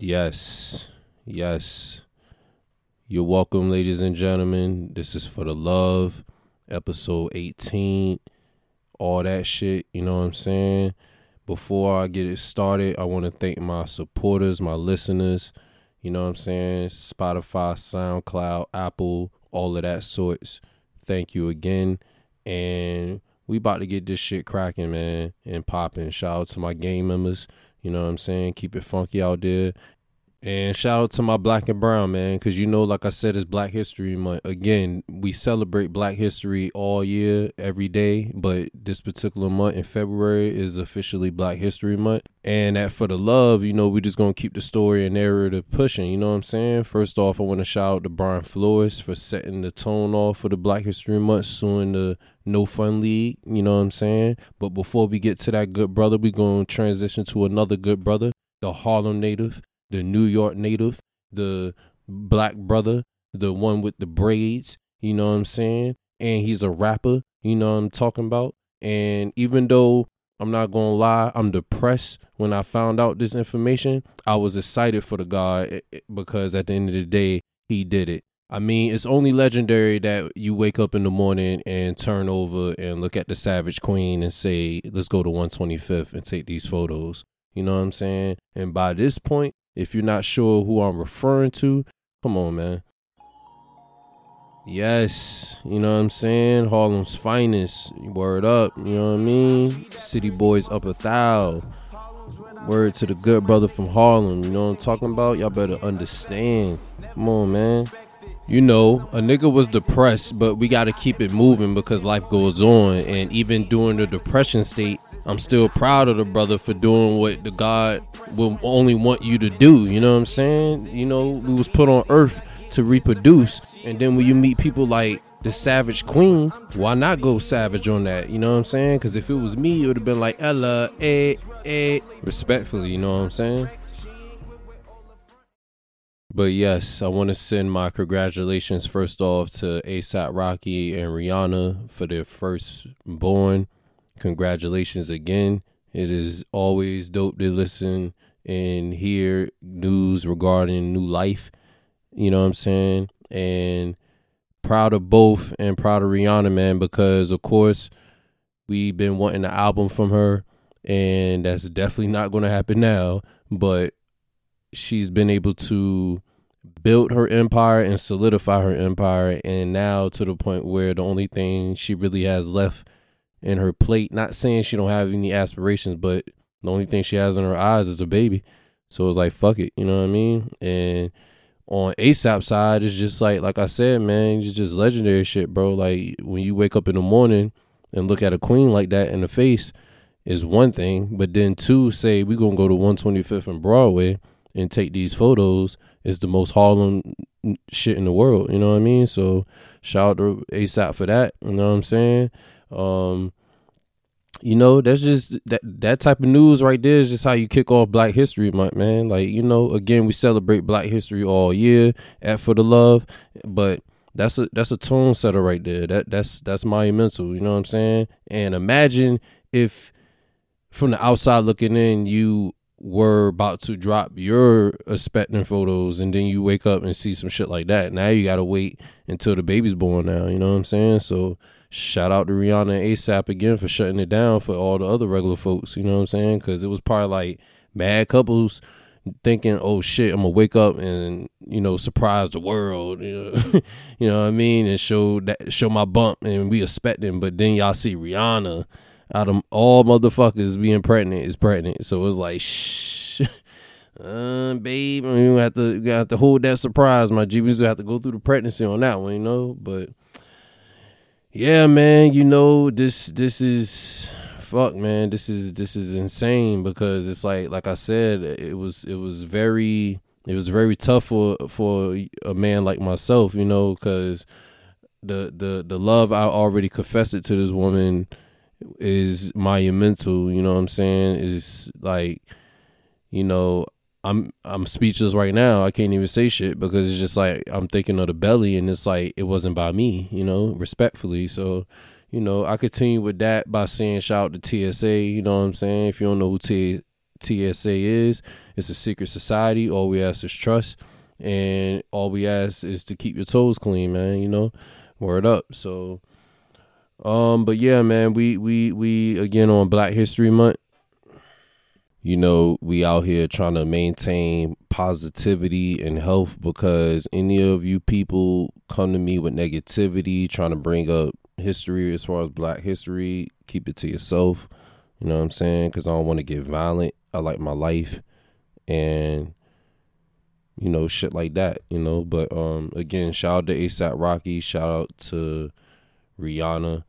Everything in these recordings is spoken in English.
Yes, yes. You're welcome, ladies and gentlemen. This is for the love, episode 18. All that shit, you know what I'm saying? Before I get it started, I want to thank my supporters, my listeners, you know what I'm saying? Spotify, SoundCloud, Apple, all of that sorts. Thank you again. And we about to get this shit cracking, man, and popping. Shout out to my game members. You know what I'm saying? Keep it funky out there. And shout out to my black and brown, man, because you know, like I said, it's Black History Month. Again, we celebrate Black History all year, every day, but this particular month in February is officially Black History Month. And that for the love, you know, we just gonna keep the story and narrative pushing. You know what I'm saying? First off, I want to shout out to Brian Flores for setting the tone off for the Black History Month, suing the No Fun League. You know what I'm saying? But before we get to that good brother, we gonna transition to another good brother, the Harlem native the New York native, the black brother, the one with the braids, you know what I'm saying? And he's a rapper, you know what I'm talking about? And even though I'm not gonna lie, I'm depressed when I found out this information. I was excited for the guy eh, eh, because at the end of the day, he did it. I mean, it's only legendary that you wake up in the morning and turn over and look at the Savage Queen and say, let's go to 125th and take these photos. You know what I'm saying? And by this point, if you're not sure who I'm referring to, come on, man. Yes, you know what I'm saying? Harlem's finest. Word up, you know what I mean? City boys up a thou. Word to the good brother from Harlem. You know what I'm talking about? Y'all better understand. Come on, man. You know, a nigga was depressed, but we got to keep it moving because life goes on. And even during the depression state, I'm still proud of the brother for doing what the God will only want you to do. You know what I'm saying? You know, we was put on earth to reproduce. And then when you meet people like the Savage Queen, why not go savage on that? You know what I'm saying? Because if it was me, it would have been like Ella, eh, eh, respectfully. You know what I'm saying? But yes, I want to send my congratulations first off to ASAP Rocky and Rihanna for their first born. Congratulations again. It is always dope to listen and hear news regarding new life. You know what I'm saying? And proud of both and proud of Rihanna, man, because of course we've been wanting an album from her, and that's definitely not going to happen now. But she's been able to build her empire and solidify her empire, and now to the point where the only thing she really has left in her plate. Not saying she don't have any aspirations, but the only thing she has in her eyes is a baby. So it's like fuck it, you know what I mean? And on ASAP side, it's just like like I said, man, it's just legendary shit, bro. Like when you wake up in the morning and look at a queen like that in the face is one thing, but then two say we gonna go to 125th and Broadway and take these photos is the most Harlem shit in the world. You know what I mean? So shout out to ASAP for that. You know what I'm saying? Um, you know, that's just that that type of news right there is just how you kick off Black History Month, man. Like, you know, again, we celebrate Black History all year at For the Love, but that's a that's a tone setter right there. That that's that's monumental, you know what I'm saying? And imagine if from the outside looking in, you were about to drop your expecting photos and then you wake up and see some shit like that. Now you gotta wait until the baby's born now, you know what I'm saying? So shout out to Rihanna and ASAP again for shutting it down for all the other regular folks. You know what I'm saying? Because it was probably like mad couples thinking, "Oh shit, I'm gonna wake up and you know surprise the world." You know, you know what I mean? And show that show my bump and we expecting, but then y'all see Rihanna out of all motherfuckers being pregnant is pregnant. So it was like, shh. Uh, babe, we have to we have to hold that surprise. My G, we have to go through the pregnancy on that one, you know. But yeah, man, you know this this is fuck, man. This is this is insane because it's like like I said, it was it was very it was very tough for for a man like myself, you know, because the the the love I already confessed it to this woman is monumental. You know what I'm saying? Is like, you know, I'm I'm speechless right now. I can't even say shit because it's just like I'm thinking of the belly, and it's like it wasn't by me, you know, respectfully. So, you know, I continue with that by saying shout out to TSA. You know what I'm saying? If you don't know who T- TSA is. It's a secret society. All we ask is trust, and all we ask is to keep your toes clean, man. You know, word up. So, um, but yeah, man, we we we again on Black History Month. You know, we out here trying to maintain positivity and health because any of you people come to me with negativity, trying to bring up history as far as black history, keep it to yourself. You know what I'm saying? Because I don't want to get violent. I like my life, and you know shit like that. You know, but um, again, shout out to ASAP Rocky. Shout out to Rihanna.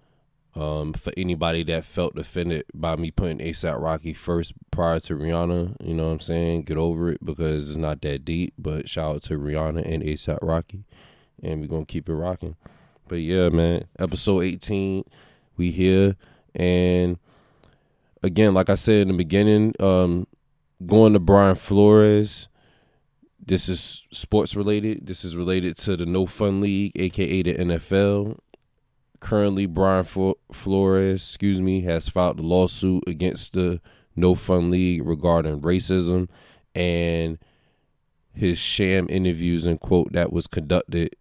Um, for anybody that felt offended by me putting ASAP Rocky first prior to Rihanna, you know what I'm saying? Get over it because it's not that deep. But shout out to Rihanna and ASAP Rocky, and we're gonna keep it rocking. But yeah, man, episode 18, we here, and again, like I said in the beginning, um, going to Brian Flores. This is sports related. This is related to the No Fun League, aka the NFL. Currently, Brian Flores, excuse me, has filed a lawsuit against the No Fun League regarding racism and his sham interviews and quote that was conducted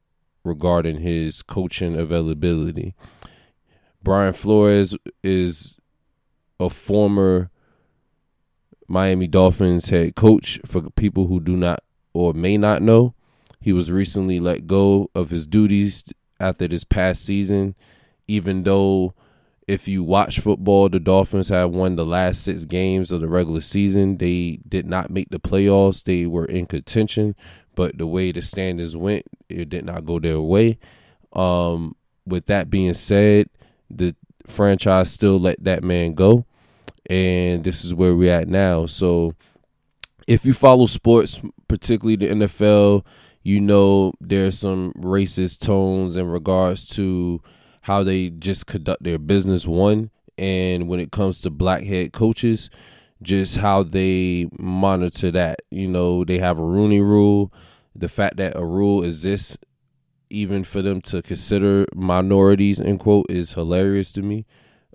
regarding his coaching availability. Brian Flores is a former Miami Dolphins head coach for people who do not or may not know. He was recently let go of his duties after this past season, even though if you watch football, the Dolphins have won the last six games of the regular season. They did not make the playoffs. They were in contention, but the way the standings went, it did not go their way. Um, with that being said, the franchise still let that man go, and this is where we're at now. So, if you follow sports, particularly the NFL, you know there's some racist tones in regards to how they just conduct their business. One, and when it comes to black head coaches, just how they monitor that. You know, they have a Rooney Rule. The fact that a rule exists even for them to consider minorities in quote is hilarious to me.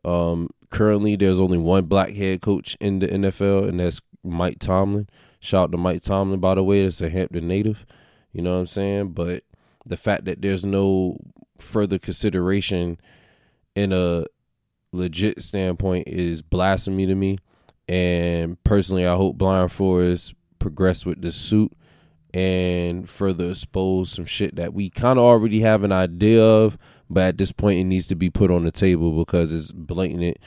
Um, currently, there's only one black head coach in the NFL, and that's Mike Tomlin. Shout out to Mike Tomlin, by the way. that's a Hampton native. You know what I'm saying? But the fact that there's no further consideration in a legit standpoint is blasphemy to me. And personally, I hope Brian Flores progress with this suit and further expose some shit that we kind of already have an idea of, but at this point it needs to be put on the table because it's blatant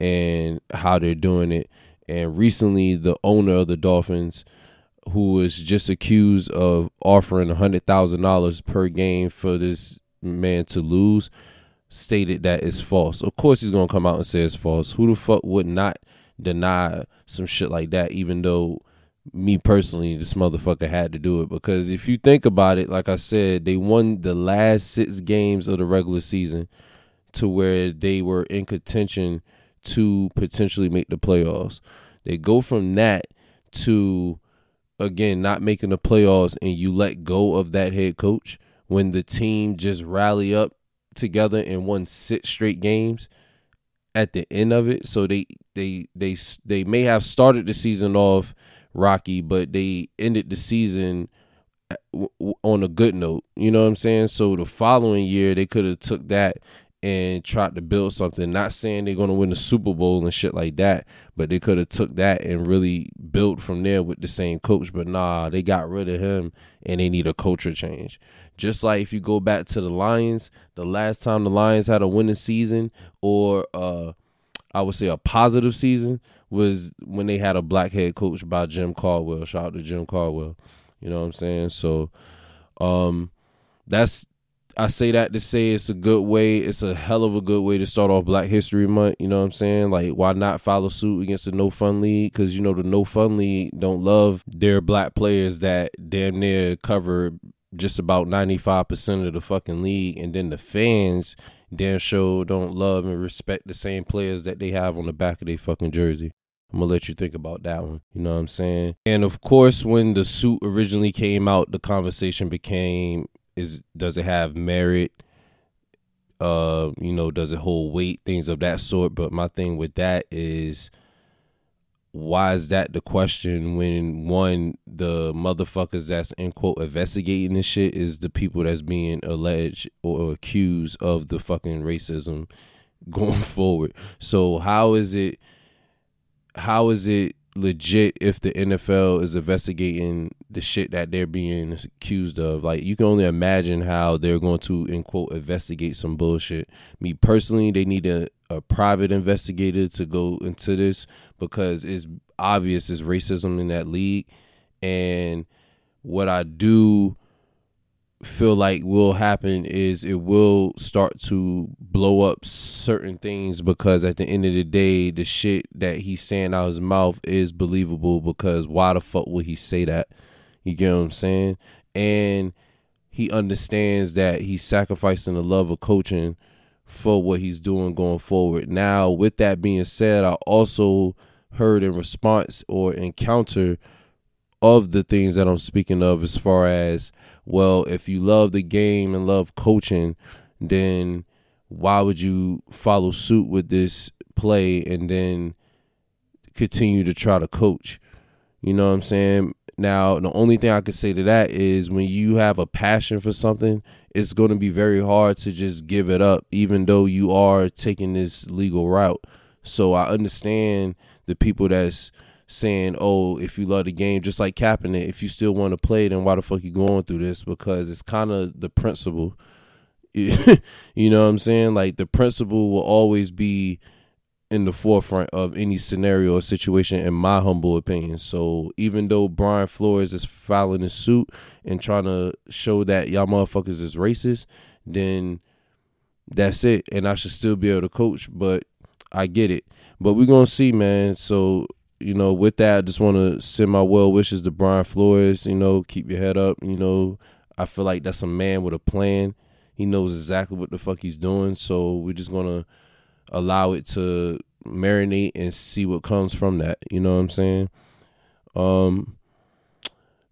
and how they're doing it. And recently, the owner of the Dolphins, who was just accused of offering a hundred thousand dollars per game for this man to lose, stated that it's false. Of course, he's gonna come out and say it's false. Who the fuck would not deny some shit like that, even though me personally, this motherfucker had to do it because if you think about it, like I said, they won the last six games of the regular season to where they were in contention to potentially make the playoffs. They go from that to again not making the playoffs and you let go of that head coach when the team just rally up together and won six straight games at the end of it. So they they they they may have started the season off rocky, but they ended the season uh, on a good note. You know what I'm saying? So the following year they could have took that and tried to build something. Not saying they're gonna win the Super Bowl and shit like that, but they could have took that and really built from there with the same coach. But nah, they got rid of him and they need a culture change. Just like if you go back to the Lions, the last time the Lions had a winning season or uh I would say a positive season was when they had a black head coach by Jim Caldwell. Shout out to Jim Caldwell. You know what I'm saying? So um that's I say that to say it's a good way, it's a hell of a good way to start off Black History Month. You know what I'm saying? Like, why not follow suit against the No Fun League? Because, you know, the No Fun League don't love their black players that damn near cover just about 95% of the fucking league. And then the fans damn sure don't love and respect the same players that they have on the back of their fucking jersey. I'm gonna let you think about that one. You know what I'm saying? And of course, when the suit originally came out, the conversation became is does it have merit? Uh, you know, does it hold weight? Things of that sort. But my thing with that is why is that the question when one the motherfuckers that's in quote investigating this shit is the people that's being alleged or accused of the fucking racism going forward. So how is it how is it legit if the NFL is investigating the shit that they're being accused of. Like you can only imagine how they're going to in quote investigate some bullshit. Me personally, they need a, a private investigator to go into this because it's obvious it's racism in that league. And what I do feel like will happen is it will start to blow up certain things because at the end of the day the shit that he's saying out his mouth is believable because why the fuck would he say that? You get what i'm saying? And he understands that he's sacrificing the love of coaching for what he's doing going forward. Now with that being said i also heard in response or encounter of the things that i'm speaking of as far as well, if you love the game and love coaching, then why would you follow suit with this play and then continue to try to coach? You know what I'm saying? Now, the only thing I could say to that is when you have a passion for something, it's going to be very hard to just give it up, even though you are taking this legal route. So I understand the people that's saying, "Oh, if you love the game, just like capping it, if you still want to play, then why the fuck you going through this?" Because it's kind of the principle. you know what I'm saying? Like the principle will always be in the forefront of any scenario or situation, in my humble opinion. So even though Brian Flores is filing a suit and trying to show that y'all motherfuckers is racist, then that's it, and I should still be able to coach. But I get it. But we're gonna see, man. So you know, with that, I just want to send my well wishes to Brian Flores. You know, keep your head up. You know, I feel like that's a man with a plan. He knows exactly what the fuck he's doing. So we're just gonna allow it to marinate and see what comes from that. You know what I'm saying? Um,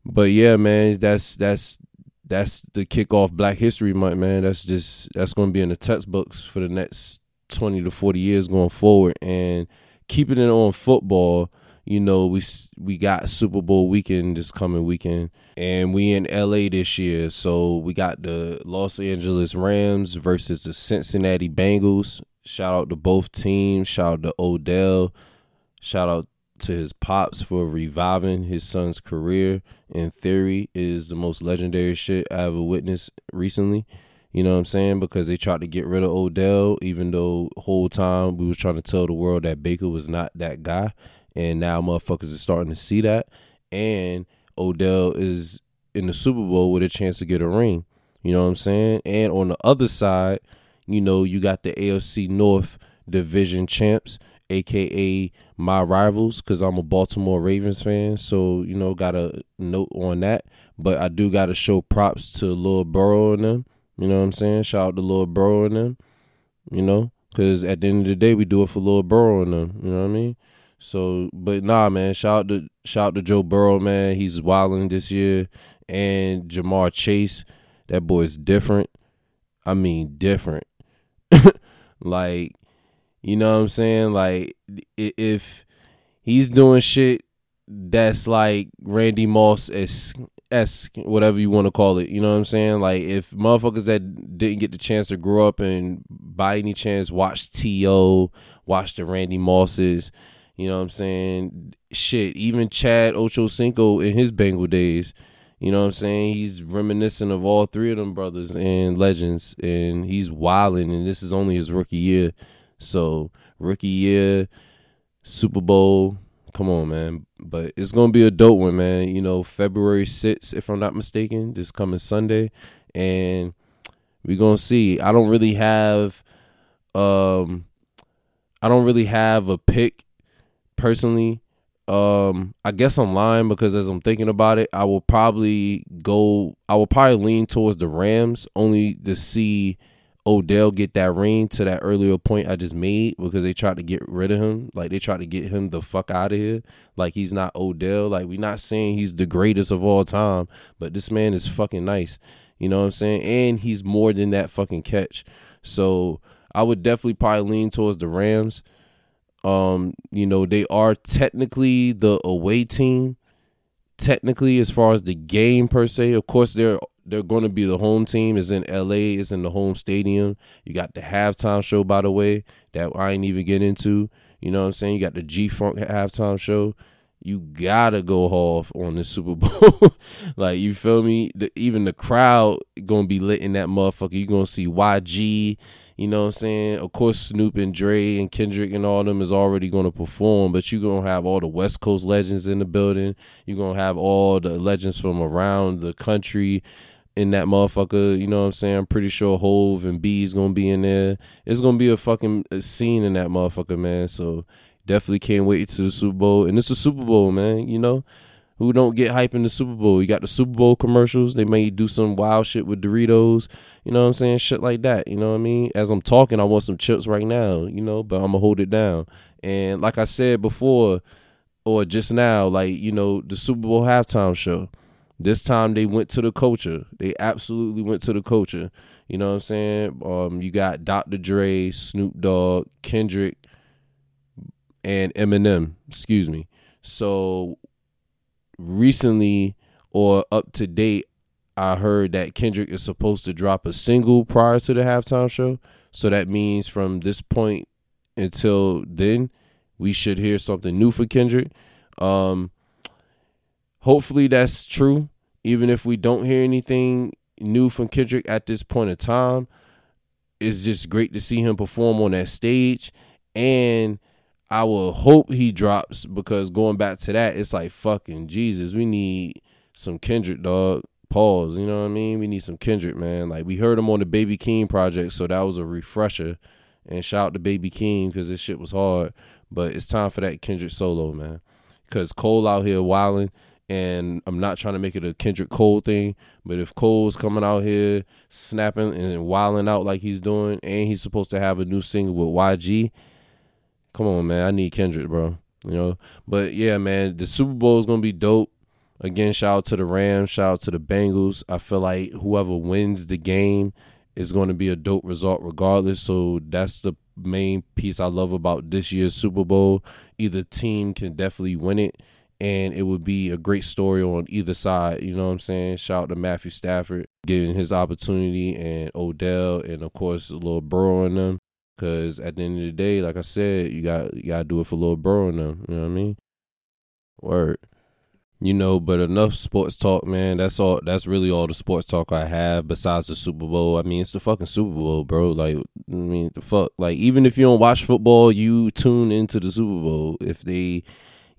but yeah, man, that's that's that's the kickoff Black History Month, man. That's just that's gonna be in the textbooks for the next twenty to forty years going forward, and keeping it on football you know, we we got Super Bowl weekend this coming weekend, and we in LA this year. So we got the Los Angeles Rams versus the Cincinnati Bengals. Shout out to both teams. Shout out to Odell. Shout out to his pops for reviving his son's career. In theory, is the most legendary shit I ever witnessed recently. You know what I'm saying? Because they tried to get rid of Odell, even though whole time we was trying to tell the world that Baker was not that guy and now motherfuckers are starting to see that. And Odell is in the Super Bowl with a chance to get a ring. You know what I'm saying? And on the other side, you know, you got the AFC North division champs, aka my rivals, because I'm a Baltimore Ravens fan. So, you know, got a note on that. But I do got to show props to Lil Burrow and them. You know what I'm saying? Shout out to Lil Burrow and them. You know, because at the end of the day, we do it for Lil Burrow and them. You know what I mean? So, but nah, man. Shout out to shout out to Joe Burrow, man. He's wilding this year, and Ja'Marr Chase. That boy's different. I mean, different. like, you know what I'm saying? Like, if he's doing shit that's like Randy Moss esque, whatever you want to call it. You know what I'm saying? Like if motherfuckers that didn't get the chance to grow up and by any chance watch T.O., watch the Randy Mosses, you know what I'm saying? Shit, even Chad Ochocinco in his Bengal days. You know what I'm saying? He's reminiscent of all three of them brothers and legends, and he's wilding. And this is only his rookie year, so rookie year, Super Bowl. Come on, man! But it's gonna be a dope one, man. You know, February 6th, if I'm not mistaken, this coming Sunday, and we're gonna see. I don't really have, um, I don't really have a pick personally, um, I guess I'm lying because as I'm thinking about it, I will probably go. I will probably lean towards the Rams only to see Odell get that ring to that earlier point I just made because they tried to get rid of him. Like they tried to get him the fuck out of here. Like he's not Odell. Like we're not saying he's the greatest of all time, but this man is fucking nice. You know what I'm saying? And he's more than that fucking catch. So I would definitely probably lean towards the Rams. Um, you know, they are technically the away team. Technically, as far as the game per se, of course they're they're going to be the home team. Is in L.A. Is in the home stadium. You got the halftime show, by the way, that I ain't even get into. You know what I'm saying? You got the G Funk halftime show. You gotta go off on the Super Bowl. like you feel me? The, even the crowd gonna be lit in that motherfucker. You gonna see YG. You know what I'm saying? Of course, Snoop and Dre and Kendrick and all them is already going to perform, but you're going to have all the West Coast legends in the building. You're going to have all the legends from around the country in that motherfucker. You know what I'm saying? I'm pretty sure Hove and B is gonna be in there. It's gonna be a fucking scene in that motherfucker, man. So definitely can't wait to the Super Bowl. And it's a Super Bowl, man. You know who don't get hype in the Super Bowl? You got the Super Bowl commercials. They may do some wild shit with Doritos. You know what I'm saying? Shit like that. You know what I mean? As I'm talking, I want some chips right now. You know, but I'm gonna hold it down. And like I said before, or just now, like you know, the Super Bowl halftime show this time they went to the culture. They absolutely went to the culture. You know what I'm saying? Um, you got Dr. Dre, Snoop Dogg, Kendrick, and Eminem. Excuse me. So recently or up to date, I heard that Kendrick is supposed to drop a single prior to the halftime show. So that means from this point until then, we should hear something new for Kendrick. Um, hopefully that's true even if we don't hear anything new from Kendrick at this point in time, it's just great to see him perform on that stage. And I will hope he drops because going back to that, it's like fucking Jesus. We need some Kendrick, dog. Pause. You know what I mean? We need some Kendrick, man. Like we heard him on the Baby Keem project, so that was a refresher. And shout out to Baby Keem because this shit was hard. But it's time for that Kendrick solo, man. Cause Cole out here wilding and I'm not trying to make it a Kendrick Cole thing, but if Cole's coming out here snapping and wilding out like he's doing, and he's supposed to have a new single with YG, come on, man, I need Kendrick, bro. You know, but yeah, man, the Super Bowl is gonna be dope. Again, shout out to the Rams, shout out to the Bengals. I feel like whoever wins the game is going to be a dope result regardless. So that's the main piece I love about this year's Super Bowl. Either team can definitely win it and it would be a great story on either side. You know what I'm saying? Shout out to Matthew Stafford getting his opportunity and Odell and of course a little Burrow and them. Cause at the end of the day, like I said, you got you gotta do it for little bro and them. You know what I mean? Word. You know, but enough sports talk, man. That's all. That's really all the sports talk I have. Besides the Super Bowl, I mean, it's the fucking Super Bowl, bro. Like, I mean, the fuck. Like, even if you don't watch football, you tune into the Super Bowl. If they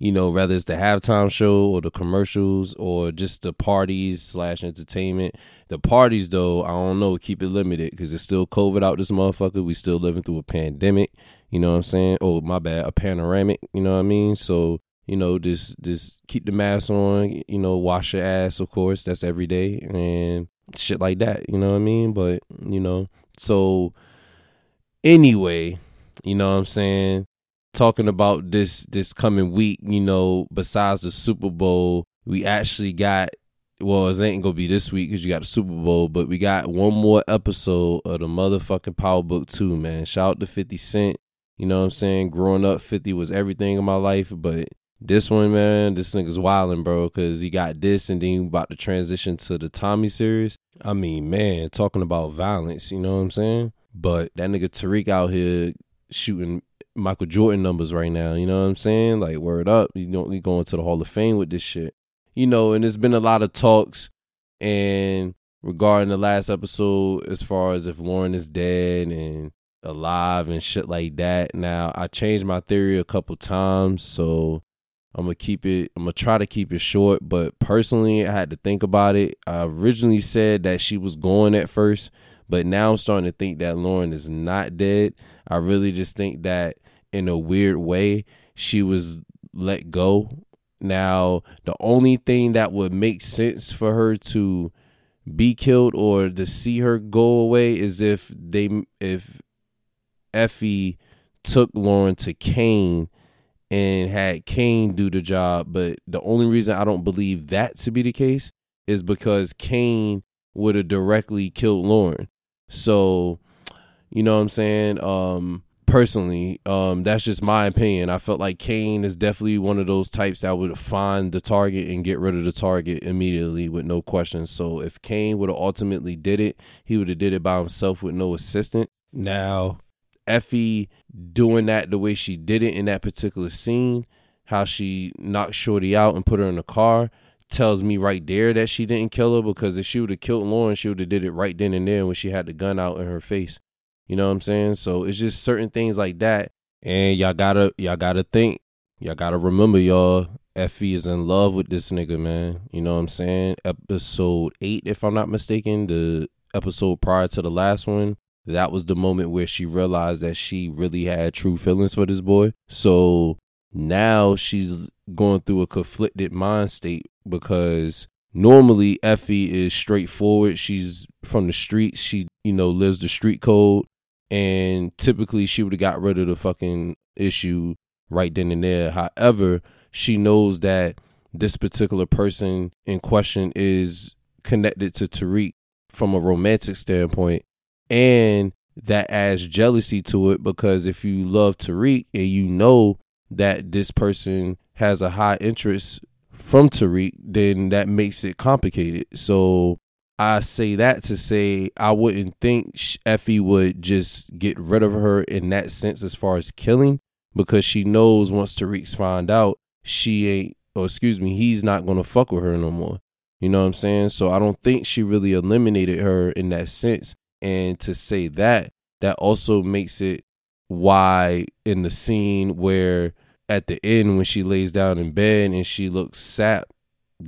you know, whether it's the halftime show or the commercials or just the parties slash entertainment. The parties, though, I don't know, keep it limited because it's still COVID out this motherfucker. We still living through a pandemic. You know what I'm saying? Oh, my bad, a panoramic. You know what I mean? So you know, just just keep the mask on. You know, wash your ass, of course. That's every day and shit like that. You know what I mean? But you know, so anyway, you know what I'm saying talking about this this coming week, you know, besides the Super Bowl, we actually got well, it ain't gonna be this week because you got the Super Bowl, but we got one more episode of the motherfucking Power Book 2, man. Shout out to 50 Cent. You know what I'm saying? Growing up, 50 was everything in my life, but this one, man, this nigga's wilding, bro, because he got this and then he about to transition to the Tommy series. I mean, man, talking about violence, you know what I'm saying? But that nigga Tariq out here shooting Michael Jordan numbers right now. You know what I'm saying? Like word up, you know, you going to the Hall of Fame with this shit. You know, and there's been a lot of talks and regarding the last episode as far as if Lauren is dead and alive and shit like that. Now I changed my theory a couple times, so I'm gonna keep it. I'm gonna try to keep it short. But personally, I had to think about it. I originally said that she was going at first, but now I'm starting to think that Lauren is not dead. I really just think that in a weird way, she was let go. Now, the only thing that would make sense for her to be killed or to see her go away is if they if Effie took Lauren to Cane and had Cane do the job. But the only reason I don't believe that to be the case is because Cane would have directly killed Lauren. So, you know what I'm saying? Um personally. Um, that's just my opinion. I felt like Cane is definitely one of those types that would find the target and get rid of the target immediately with no questions. So if Cane would have ultimately did it, he would have did it by himself with no assistant. Now, Effie doing that the way she did it in that particular scene, how she knocked Shorty out and put her in the car, tells me right there that she didn't kill her because if she would have killed Lauren, she would have did it right then and there when she had the gun out in her face. You know what I'm saying? So it's just certain things like that. And y'all gotta y'all gotta think. Y'all gotta remember y'all Effie is in love with this nigga, man. You know what I'm saying? Episode eight, if I'm not mistaken, the episode prior to the last one, that was the moment where she realized that she really had true feelings for this boy. So now she's going through a conflicted mind state because normally Effie is straightforward. She's from the streets. She, you know, lives the street code. And typically she would have got rid of the fucking issue right then and there. However, she knows that this particular person in question is connected to Tariq from a romantic standpoint. And that adds jealousy to it because if you love Tariq and you know that this person has a high interest from Tariq, then that makes it complicated. So I say that to say I wouldn't think Effie would just get rid of her in that sense as far as killing because she knows once Tariq's find out she ain't or excuse me he's not gonna fuck with her no more. You know what I'm saying? So I don't think she really eliminated her in that sense. And to say that that also makes it why in the scene where at the end when she lays down in bed and she looks sap,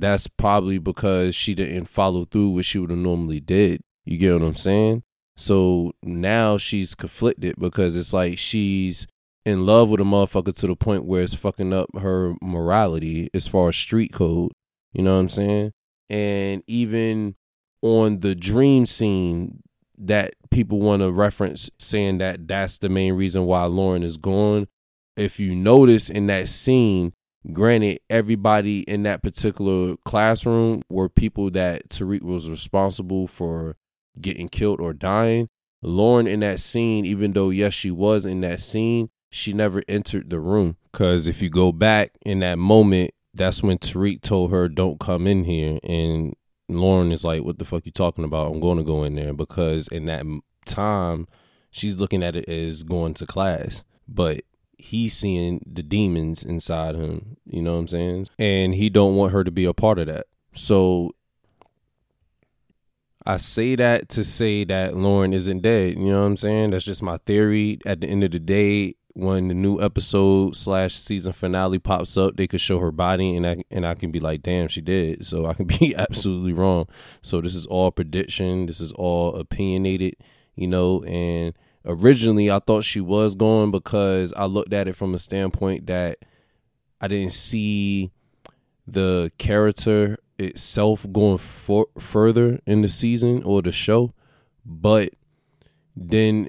that's probably because she didn't follow through what she would have normally did. You get what I'm saying? So now she's conflicted because it's like she's in love with a motherfucker to the point where it's fucking up her morality as far as street code. You know what I'm saying? And even on the dream scene that people want to reference saying that that's the main reason why Lauren is gone if you notice in that scene, granted, everybody in that particular classroom were people that Tariq was responsible for getting killed or dying. Lauren in that scene, even though yes, she was in that scene, she never entered the room. Cause if you go back in that moment, that's when Tariq told her, "Don't come in here." And Lauren is like, "What the fuck you talking about? I'm going to go in there." Because in that time, she's looking at it as going to class, but he's seeing the demons inside him you know what i'm saying? And he don't want her to be a part of that. So i say that to say that lauren isn't dead you know what i'm saying? That's just my theory. At the end of the day when the new episode slash season finale pops up they could show her body and I, and I can be like damn she did. So i can be absolutely wrong. So this is all prediction. This is all opinionated you know and originally I thought she was going because I looked at it from a standpoint that I didn't see the character itself going for, further in the season or the show. But then,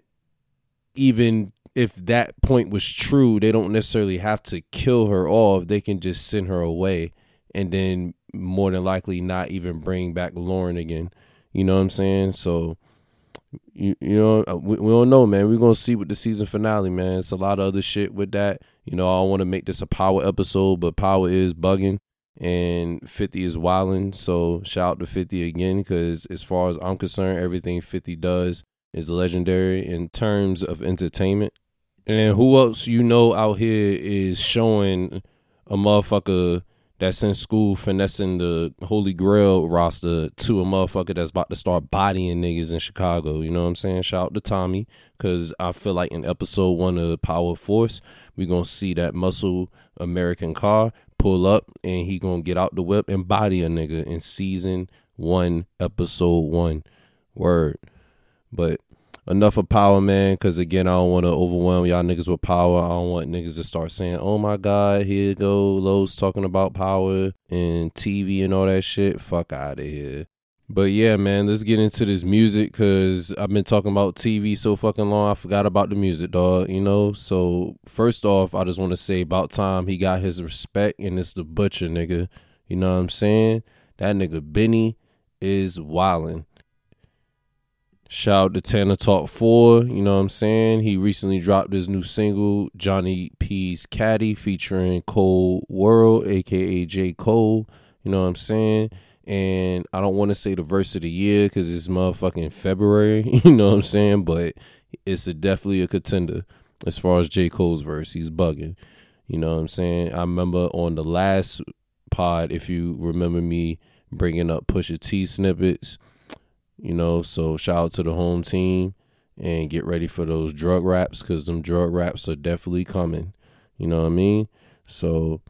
even if that point was true, they don't necessarily have to kill her off. They can just send her away and then more than likely not even bring back Lauren again. You know what I'm saying? So you, you know, uh, we, we don't know, man. We're gonna see with the season finale, man. It's a lot of other shit with that. You know, I don't want to make this a power episode, but power is bugging and 50 is wilding. So shout out to 50 again, because as far as I'm concerned, everything 50 does is legendary in terms of entertainment. And who else you know out here is showing a motherfucker that's in school finessing the Holy Grail roster to a motherfucker that's about to start bodying niggas in Chicago. You know what I'm saying? Shout out to Tommy because I feel like in episode one of Power Force, we going to see that muscle American car pull up and he to get out the whip and body a nigga in season one, episode one. Word. But enough of power, man. Because again, I don't want to overwhelm y'all niggas with power. I don't want niggas to start saying, "Oh my God, here go Lowe's talking about power and TV and all that shit." Fuck out of here. But yeah, man, let's get into this music because I've been talking about TV so fucking long. I forgot about the music, dog. You know. So first off, I just want to say about time he got his respect, and it's the butcher nigga. You know what I'm saying? That nigga Benny is wildin'. Shout out to Tana Talk 4, you know what I'm saying? He recently dropped his new single, Johnny P's Caddy, featuring Cole World, aka J. Cole, you know what I'm saying? And I don't want to say the verse of the year because it's motherfucking February, you know what I'm saying? But it's a, definitely a contender as far as J. Cole's verse. He's bugging, you know what I'm saying? I remember on the last pod, if you remember me bringing up Pusha T snippets, you know, so shout out to the home team and get ready for those drug raps because them drug raps are definitely coming. You know what I mean? So,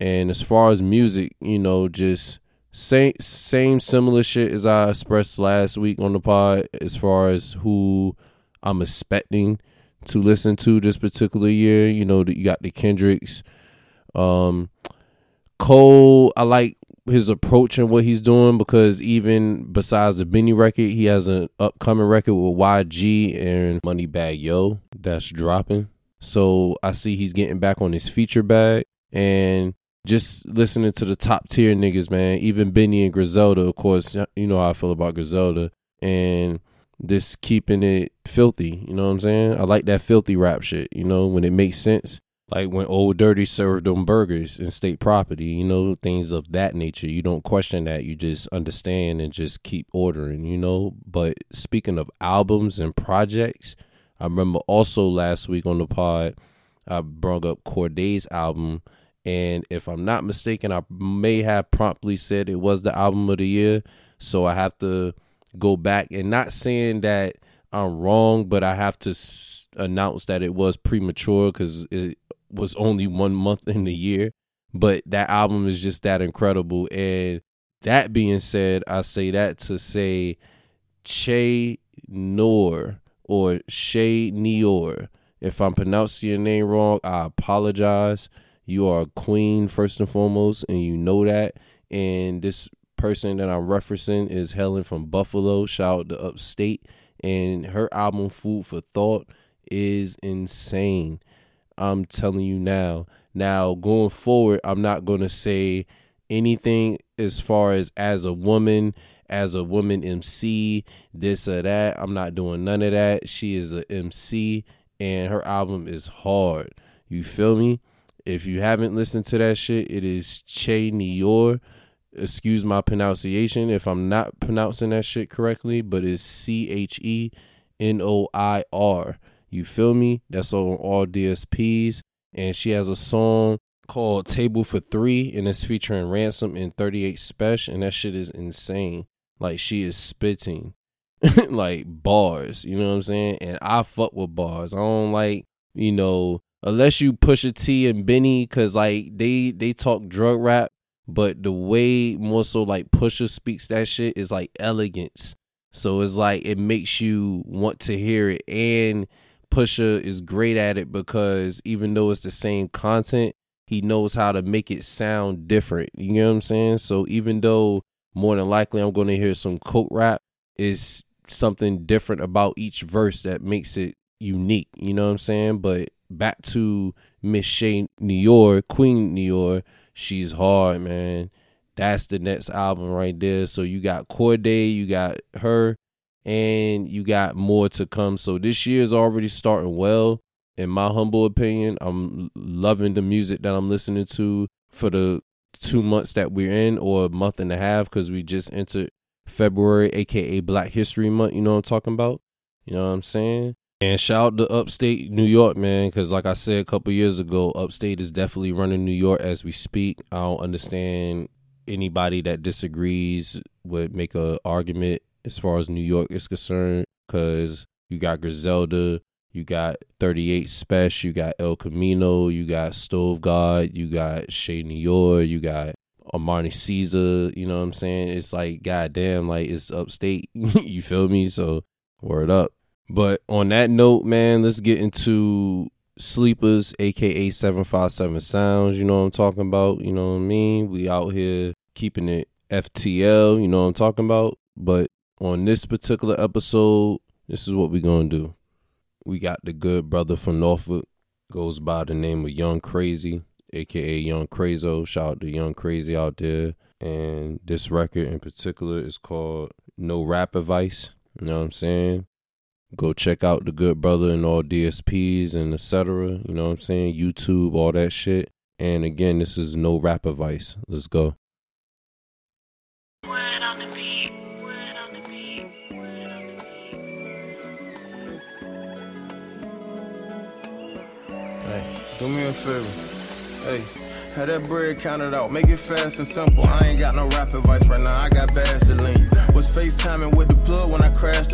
and as far as music, you know, just same same similar shit as I expressed last week on the pod as far as who I'm expecting to listen to this particular year. You know, you got the Kendricks, um, Cole. I like his approach and what he's doing because even besides the Benny record, he has an upcoming record with YG and Moneybagg Yo that's dropping. So I see he's getting back on his feature bag and just listening to the top tier niggas, man. Even Benny and Griselda, of course, you know how I feel about Griselda and just keeping it filthy. You know what I'm saying? I like that filthy rap shit. You know when it makes sense like when Old Dirty served them burgers in state property, you know, things of that nature. You don't question that. You just understand and just keep ordering, you know. But speaking of albums and projects, I remember also last week on the pod, I brought up Cordae's album. And if I'm not mistaken, I may have promptly said it was the album of the year. So I have to go back and not saying that I'm wrong, but I have to announce that it was premature because it was only one month in the year, but that album is just that incredible. And that being said, I say that to say Che Noir or Shay Nior. If I'm pronouncing your name wrong, I apologize. You are a queen first and foremost, and you know that. And this person that I'm referencing is Helen from Buffalo. Shout out to Upstate. And her album Food for Thought is insane. I'm telling you now. Now, going forward, I'm not going to say anything as far as as a woman, as a woman MC, this or that. I'm not doing none of that. She is a MC and her album is hard. You feel me? If you haven't listened to that shit, it is Che Nior. Excuse my pronunciation if I'm not pronouncing that shit correctly, but it's C H E N O I R. You feel me? That's on all DSPs. And she has a song called Table for Three, and it's featuring Ransom and 38 Special, and that shit is insane. Like she is spitting like bars, you know what I'm saying? And I fuck with bars. I don't like, you know, unless you Pusha T and Benny, cause like they they talk drug rap, but the way more so like Pusha speaks that shit is like elegance. So it's like it makes you want to hear it and Pusha is great at it because even though it's the same content, he knows how to make it sound different. You know what I'm saying? So even though more than likely I'm going to hear some coke rap, is something different about each verse that makes it unique. You know what I'm saying? But back to Miss Shay Nior, Queen Nior, she's hard, man. That's the next album right there. So you got Cordae, you got her, and you got more to come. So this year is already starting well. In my humble opinion, I'm loving the music that I'm listening to for the two months that we're in, or a month and a half, because we just entered February, aka Black History Month. You know what I'm talking about? You know what I'm saying? And shout out to upstate New York, man, because like I said a couple years ago, upstate is definitely running New York as we speak. I don't understand anybody that disagrees would make a argument as far as New York is concerned, because you got Griselda, you got 38 Special, you got El Camino, you got Stove God, you got Shea New York, you got Armani Caesar, you know what I'm saying? It's like, goddamn, like it's upstate. you feel me? So, word up. But on that note, man, let's get into Sleepers, aka 757 Sounds. You know what I'm talking about? You know what I mean? We out here keeping it FTL, you know what I'm talking about? But on this particular episode, this is what we're to do. We got the good brother from Norfolk, goes by the name of Young Crazy, aka Young Crazo. Shout out to Young Crazy out there. And this record in particular is called No Rap Advice. You know what I'm saying? Go check out the good brother and all DSPs and etc. You know what I'm saying? YouTube, all that shit. And again, this is no rap advice. Let's go. Do me a favor. Hey, have that bread counted out. Make it fast and simple. I ain't got no rap advice right now. I got bags to lean. Was FaceTiming with the plug when I crashed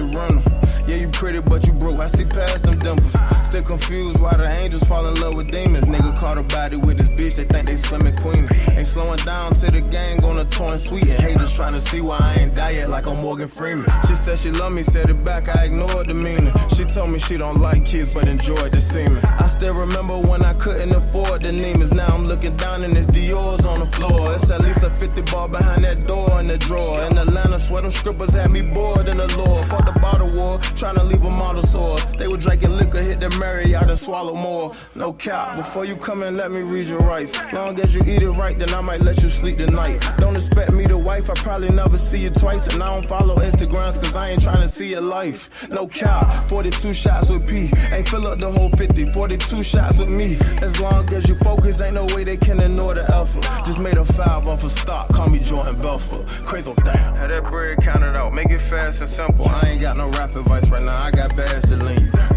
pretty, but you broke. I see past them dimples. Still confused why the angels fall in love with demons. Nigga caught a body with this bitch. They think they slim and queen. Ain't slowing down to the gang on a torn sweet. And haters trying to see why I ain't die yet like I'm Morgan Freeman. She said she love me, said it back. I ignored the meaning. She told me she don't like kids, but enjoyed the semen. I still remember when I couldn't afford the Neiman's. Now I'm looking down and it's Dior's on the floor. It's at least a 50 ball behind that door in the drawer. In Atlanta, swear them strippers had me bored in the lore. Fuck the bottle war, trying to leave a model sore. They were drinking liquor, hit the Marriott and swallow more. No cap, before you come in, let me read your rights. Long as you eat it right, then I might let you sleep tonight. Don't expect me to wife, I probably never see you twice. And I don't follow Instagrams, cause I ain't trying to see your life. No cap, 42 shots with P. Ain't fill up the whole 50, 42 shots with me. As long as you focus, ain't no way they can ignore the effort. Just made a five off a stock, call me Jordan Belfort. Crazy damn. Have that bread counted out, make it fast and simple. I ain't got no rap advice right now, I got bags to.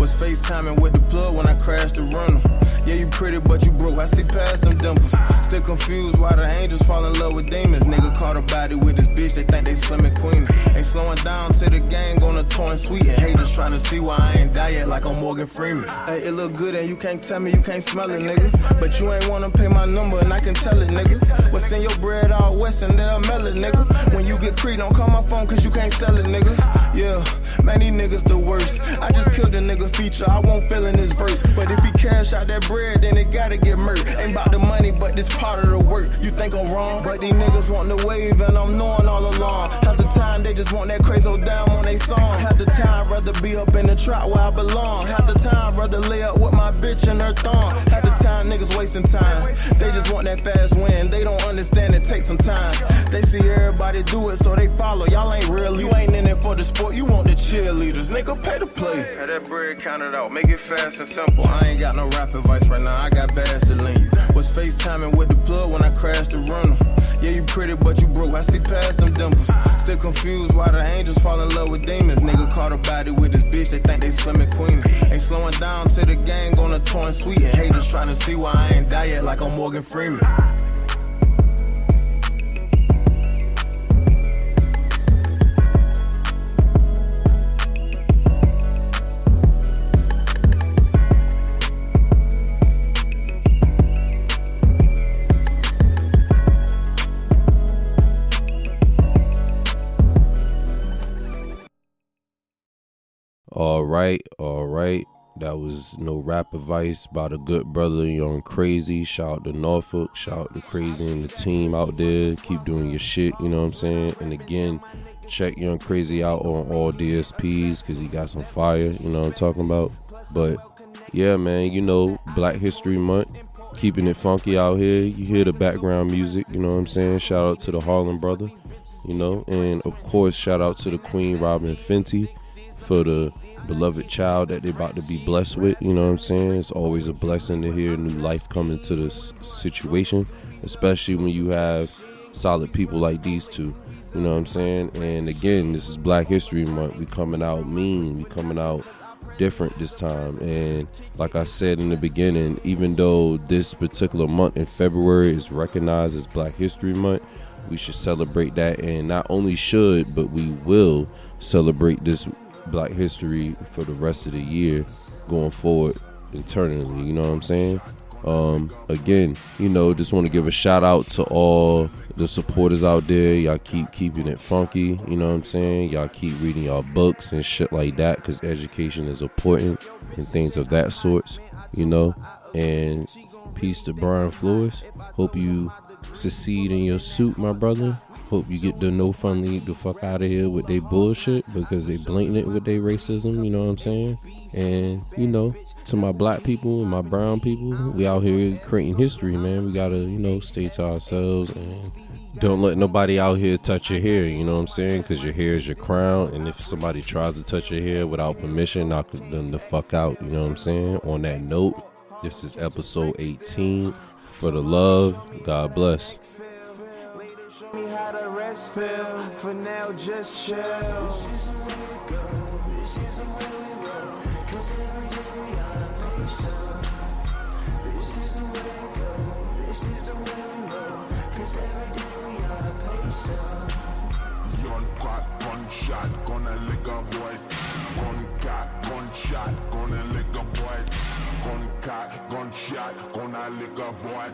Was FaceTiming with the plug when I crashed the runner. Yeah, you pretty, but you broke. I see past them dimples. Still confused why the angels fall in love with demons. Nigga caught a body with his bitch, they think they slim and queen. Ain't slowing down to the gang on a torn sweet. And haters trying to see why I ain't die yet like I'm Morgan Freeman. Hey, it look good and you can't tell me you can't smell it, nigga. But you ain't wanna pay my number and I can tell it, nigga. What's in your bread all west and they'll mail it, nigga. When you get creed, don't call my phone cause you can't sell it, nigga. Yeah, man, these niggas the worst. I just killed a nigga feature, I won't feel in this verse. But if he cash out that bread, then it gotta get murked. Ain't about the money, but this part of the work. You think I'm wrong? But these niggas want the wave, and I'm knowing all along. Half the time they just want that crazy old down on they song. Half the time rather be up in the trap where I belong. Half the time rather lay up with my bitch in her thong. Half the time niggas wasting time. They just want that fast win. They don't understand it takes some time. They see everybody do it, so they follow. Y'all ain't real. You ain't in it for the sport. You want the cheerleaders. Nigga, pay to play. Have that bread counted out. Make it fast and simple. I ain't got no rap advice right now. I got bags to lean. Was FaceTiming with the plug when I crashed the runner. Yeah, you pretty, but you broke. I see past them dimples. Still confused why the angels fall in love with demons. Nigga caught a body with his bitch. They think they slim and queen. Ain't slowing down to the gang on a torn sweet. And haters trying to see why I ain't die yet like I'm Morgan Freeman. Right, all right. That was no rap advice by the good brother Young Crazy. Shout out to Norfolk. Shout out to Crazy and the team out there. Keep doing your shit, you know what I'm saying? And again, check Young Crazy out on all DSPs because he got some fire, you know what I'm talking about? But yeah, man, you know, Black History Month. Keeping it funky out here. You hear the background music, you know what I'm saying? Shout out to the Harlem brother, you know, and of course, shout out to the Queen Robyn Fenty for the beloved child that they're about to be blessed with. You know what I'm saying? It's always a blessing to hear new life come into this situation, especially when you have solid people like these two. You know what I'm saying? And again, this is Black History Month. We coming out mean. We coming out different this time. And like I said in the beginning, even though this particular month in February is recognized as Black History Month, we should celebrate that. And not only should, but we will celebrate this black history for the rest of the year going forward internally you know what i'm saying? Um again you know just want to give a shout out to all the supporters out there. Y'all keep keeping it funky you know what i'm saying? Y'all keep reading y'all books and shit like that because education is important and things of that sorts you know? And peace to Brian Flores. Hope you succeed in your suit my brother Hope you get the no fun league the fuck out of here with they bullshit because they blatant it with their racism, you know what I'm saying? And, you know, to my black people and my brown people, we out here creating history, man. We gotta, you know, stay to ourselves and don't let nobody out here touch your hair. You know what I'm saying? Because your hair is your crown, and if somebody tries to touch your hair without permission, knock them the fuck out. You know what I'm saying? On that note, this is episode 18. For the love, God bless. How to rest feel. For now, just chill. This isn't where we go. This isn't where we roll. Cause every day we on a This isn't where we go. This isn't where we roll. Cause every day we on a Young gunshot, gonna lick a boy. Cat, gonna lick a boy. Cat, gonna lick a boy.